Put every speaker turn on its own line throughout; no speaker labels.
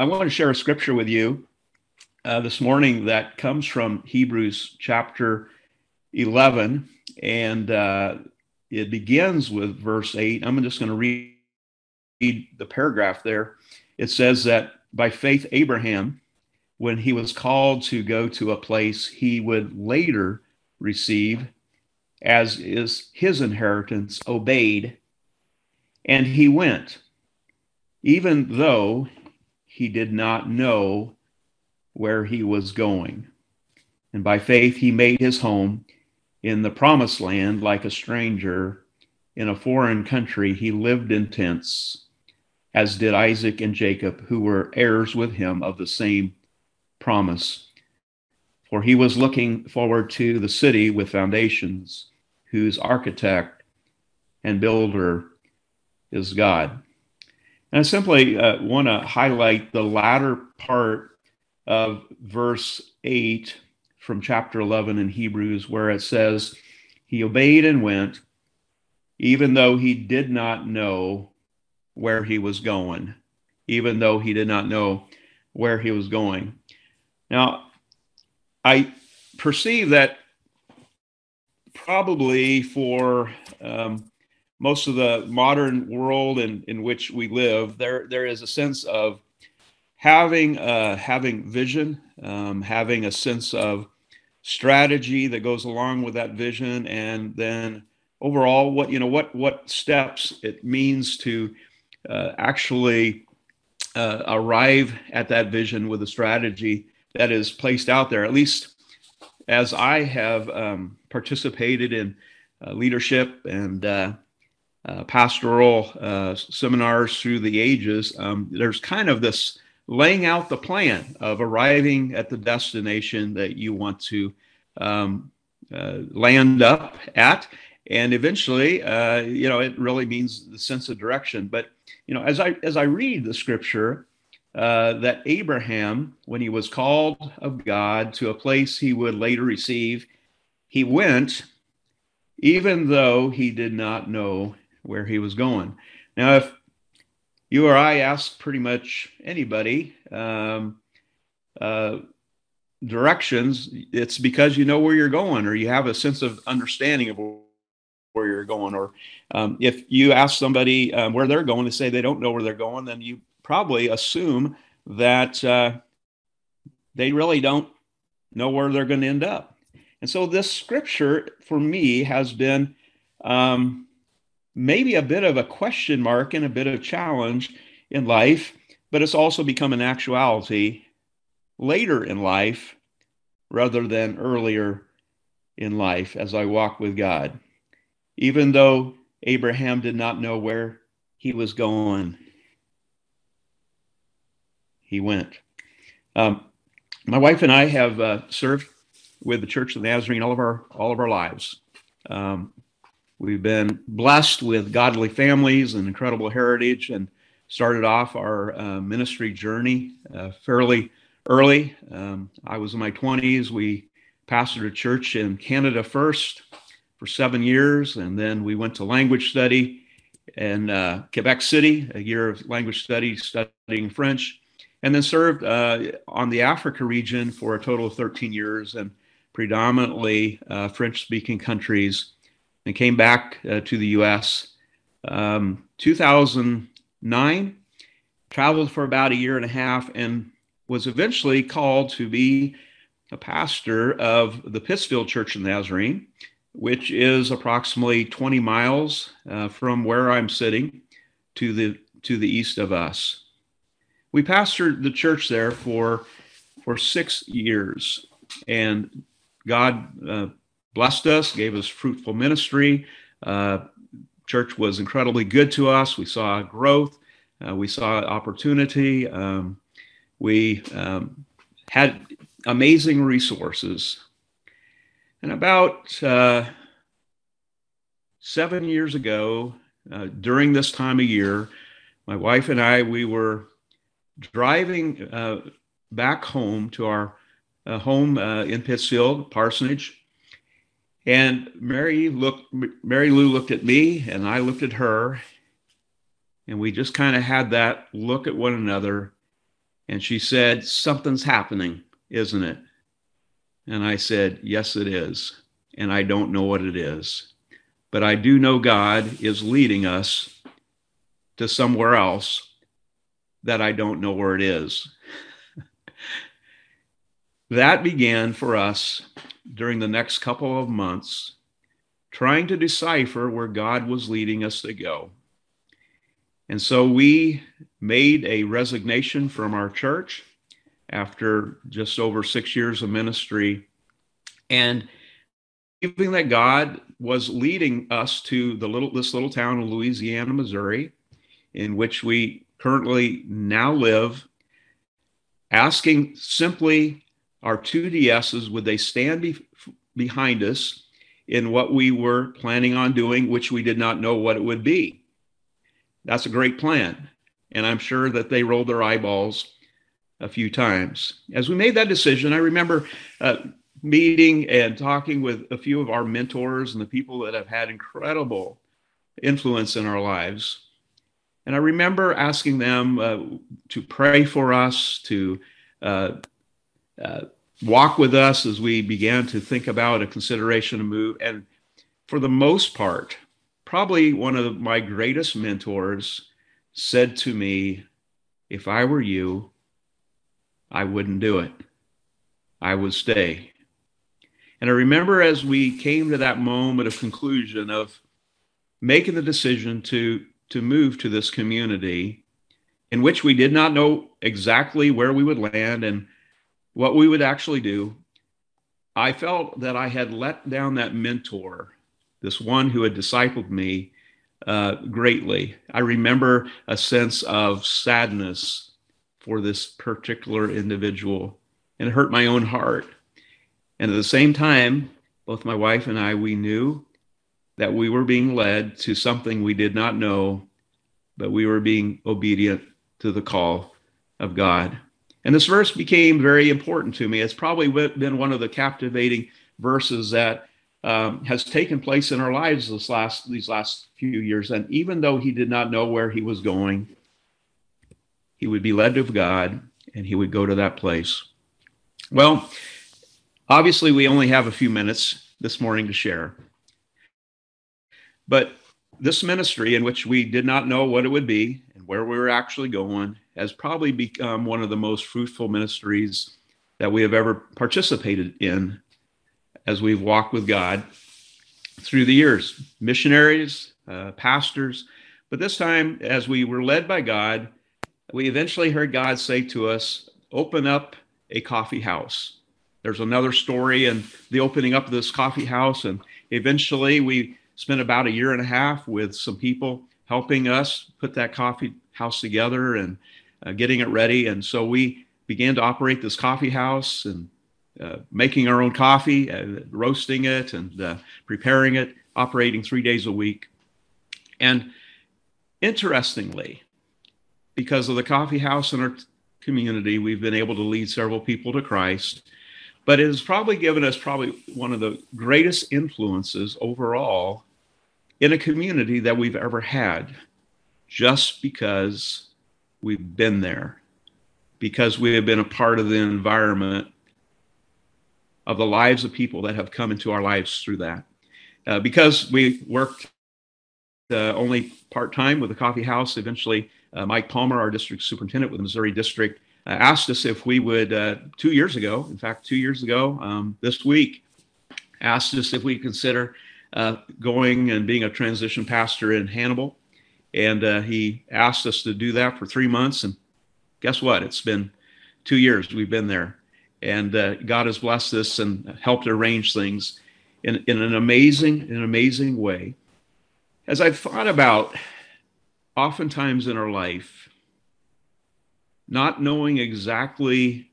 I want to share a scripture with you uh, this morning that comes from Hebrews chapter 11, and uh, it begins with verse 8. I'm just going to read the paragraph there. It says that by faith, Abraham, when he was called to go to a place he would later receive as is his inheritance, obeyed, and he went, even though he did not know where he was going. And by faith, he made his home in the promised land like a stranger in a foreign country. He lived in tents, as did Isaac and Jacob, who were heirs with him of the same promise. For he was looking forward to the city with foundations, whose architect and builder is God. And I simply uh, want to highlight the latter part of verse 8 from chapter 11 in Hebrews, where it says, He obeyed and went, even though he did not know where he was going, even though he did not know where he was going. Now, I perceive that probably for um, most of the modern world in, in which we live, there there is a sense of having uh, having vision, um, having a sense of strategy that goes along with that vision, and then overall, what you know, what what steps it means to uh, actually uh, arrive at that vision with a strategy that is placed out there. At least as I have um, participated in uh, leadership and uh, pastoral uh, seminars through the ages, um, there's kind of this laying out the plan of arriving at the destination that you want to um, uh, land up at. And eventually, uh, you know, it really means the sense of direction. But you know, as I as I read the scripture, uh, that Abraham, when he was called of God to a place he would later receive, he went, even though he did not know where he was going. Now, if you or I ask pretty much anybody um, uh, directions, it's because you know where you're going or you have a sense of understanding of where you're going. Or um, if you ask somebody um, where they're going, to say they don't know where they're going, then you probably assume that uh, they really don't know where they're going to end up. And so this scripture for me has been um, maybe a bit of a question mark and a bit of challenge in life, but it's also become an actuality later in life rather than earlier in life as I walk with God. Even though Abraham did not know where he was going, he went. Um, my wife and I have uh, served with the Church of the Nazarene all of our all of our lives. Um, we've been blessed with godly families and incredible heritage, and started off our uh, ministry journey uh, fairly early. Um, I was in my 20s. We pastored a church in Canada first for seven years, and then we went to language study in uh, Quebec City, a year of language study, studying French and then served uh, on the Africa region for a total of 13 years and predominantly uh, French speaking countries, and came back uh, to the US. Um, 2009, traveled for about a year and a half, and was eventually called to be a pastor of the Pittsfield Church of Nazarene, which is approximately 20 miles uh, from where I'm sitting to the to the east of us we pastored the church there for for six years, and God uh, blessed us, gave us fruitful ministry. Uh, church was incredibly good to us. We saw growth, uh, we saw opportunity. Um, we um, had amazing resources. And about uh, seven years ago, uh, during this time of year, my wife and I, we were driving uh, back home to our uh, home in Pittsfield, Parsonage, and Mary looked. Mary Lou looked at me, and I looked at her, and we just kind of had that look at one another, And she said, Something's happening, isn't it? And I said, Yes, it is. And I don't know what it is. But I do know God is leading us to somewhere else that I don't know where it is. that began for us during the next couple of months, trying to decipher where God was leading us to go. And so we made a resignation from our church after just over six years of ministry. And believing that God was leading us to the little this little town of Louisiana, Missouri, in which we currently now live, asking simply our two DSs would they stand be, behind us in what we were planning on doing, which we did not know what it would be. That's a great plan. And I'm sure that they rolled their eyeballs a few times. As we made that decision, I remember uh, meeting and talking with a few of our mentors and the people that have had incredible influence in our lives. And I remember asking them uh, to pray for us, to uh, uh walk with us as we began to think about a consideration to move. And for the most part, probably one of my greatest mentors said to me, If I were you, I wouldn't do it. I would stay. And I remember as we came to that moment of conclusion of making the decision to, to move to this community in which we did not know exactly where we would land and what we would actually do, I felt that I had let down that mentor this one who had discipled me uh, greatly. I remember a sense of sadness for this particular individual, and it hurt my own heart. And at the same time, both my wife and I, we knew that we were being led to something we did not know, but we were being obedient to the call of God. And this verse became very important to me. It's probably been one of the captivating verses that um, has taken place in our lives this last these last few years. And even though he did not know where he was going, he would be led of God and he would go to that place. Well, obviously, we only have a few minutes this morning to share. But this ministry, in which we did not know what it would be and where we were actually going, has probably become one of the most fruitful ministries that we have ever participated in as we've walked with God through the years missionaries, uh, pastors. But this time, as we were led by God, we eventually heard God say to us, Open up a coffee house. There's another story in the opening up of this coffee house. And eventually, we spent about a year and a half with some people helping us put that coffee house together and uh, getting it ready. And so we began to operate this coffee house and uh, making our own coffee, uh, roasting it, and uh, preparing it, operating three days a week. And interestingly, because of the coffee house in our community, we've been able to lead several people to Christ. But it has probably given us probably one of the greatest influences overall in a community that we've ever had, just because we've been there, because we have been a part of the environment of the lives of people that have come into our lives through that. Uh, because we worked uh, only part time with the coffee house, eventually, uh, Mike Palmer, our district superintendent with the Missouri District, uh, asked us if we would, uh, two years ago, in fact, two years ago um, this week, asked us if we consider uh, going and being a transition pastor in Hannibal. And he asked us to do that for three months. And guess what? It's been two years we've been there and uh, God has blessed us and helped arrange things in, in an amazing, an amazing way. As I've thought about, oftentimes in our life, not knowing exactly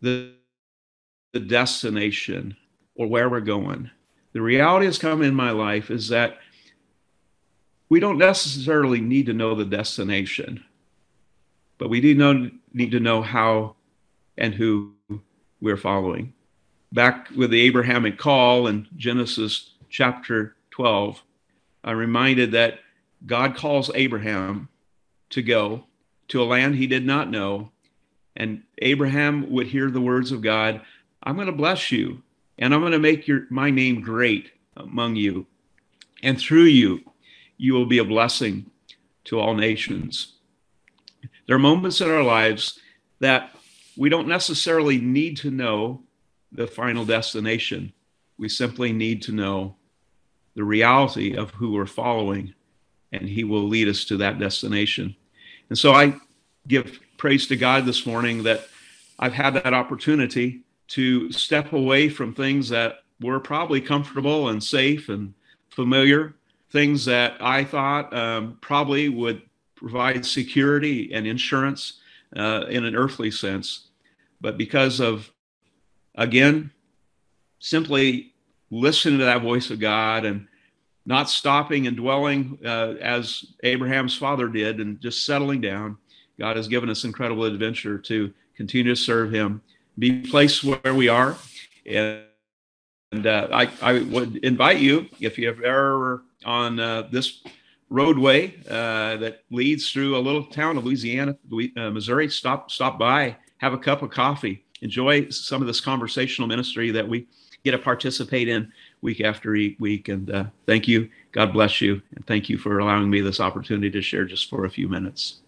the, the destination or where we're going, the reality has come in my life is that we don't necessarily need to know the destination, but we do know, need to know how and who we're following. Back with the Abrahamic call in Genesis chapter 12, I'm reminded that God calls Abraham to go to a land he did not know. And Abraham would hear the words of God I'm going to bless you, and I'm going to make your, my name great among you. And through you, you will be a blessing to all nations. There are moments in our lives that we don't necessarily need to know the final destination. We simply need to know the reality of who we're following, and He will lead us to that destination. And so I give praise to God this morning that I've had that opportunity to step away from things that were probably comfortable and safe and familiar, things that I thought um, probably would provide security and insurance uh, in an earthly sense. But because of, again, simply listening to that voice of God and not stopping and dwelling uh, as Abraham's father did and just settling down, God has given us incredible adventure to continue to serve Him, be placed where we are. And, and uh, I, I would invite you, if you have ever on uh, this roadway uh, that leads through a little town of Louisiana, uh, Missouri, stop stop by, have a cup of coffee, enjoy some of this conversational ministry that we get to participate in week after week. And uh, thank you. God bless you. And thank you for allowing me this opportunity to share just for a few minutes.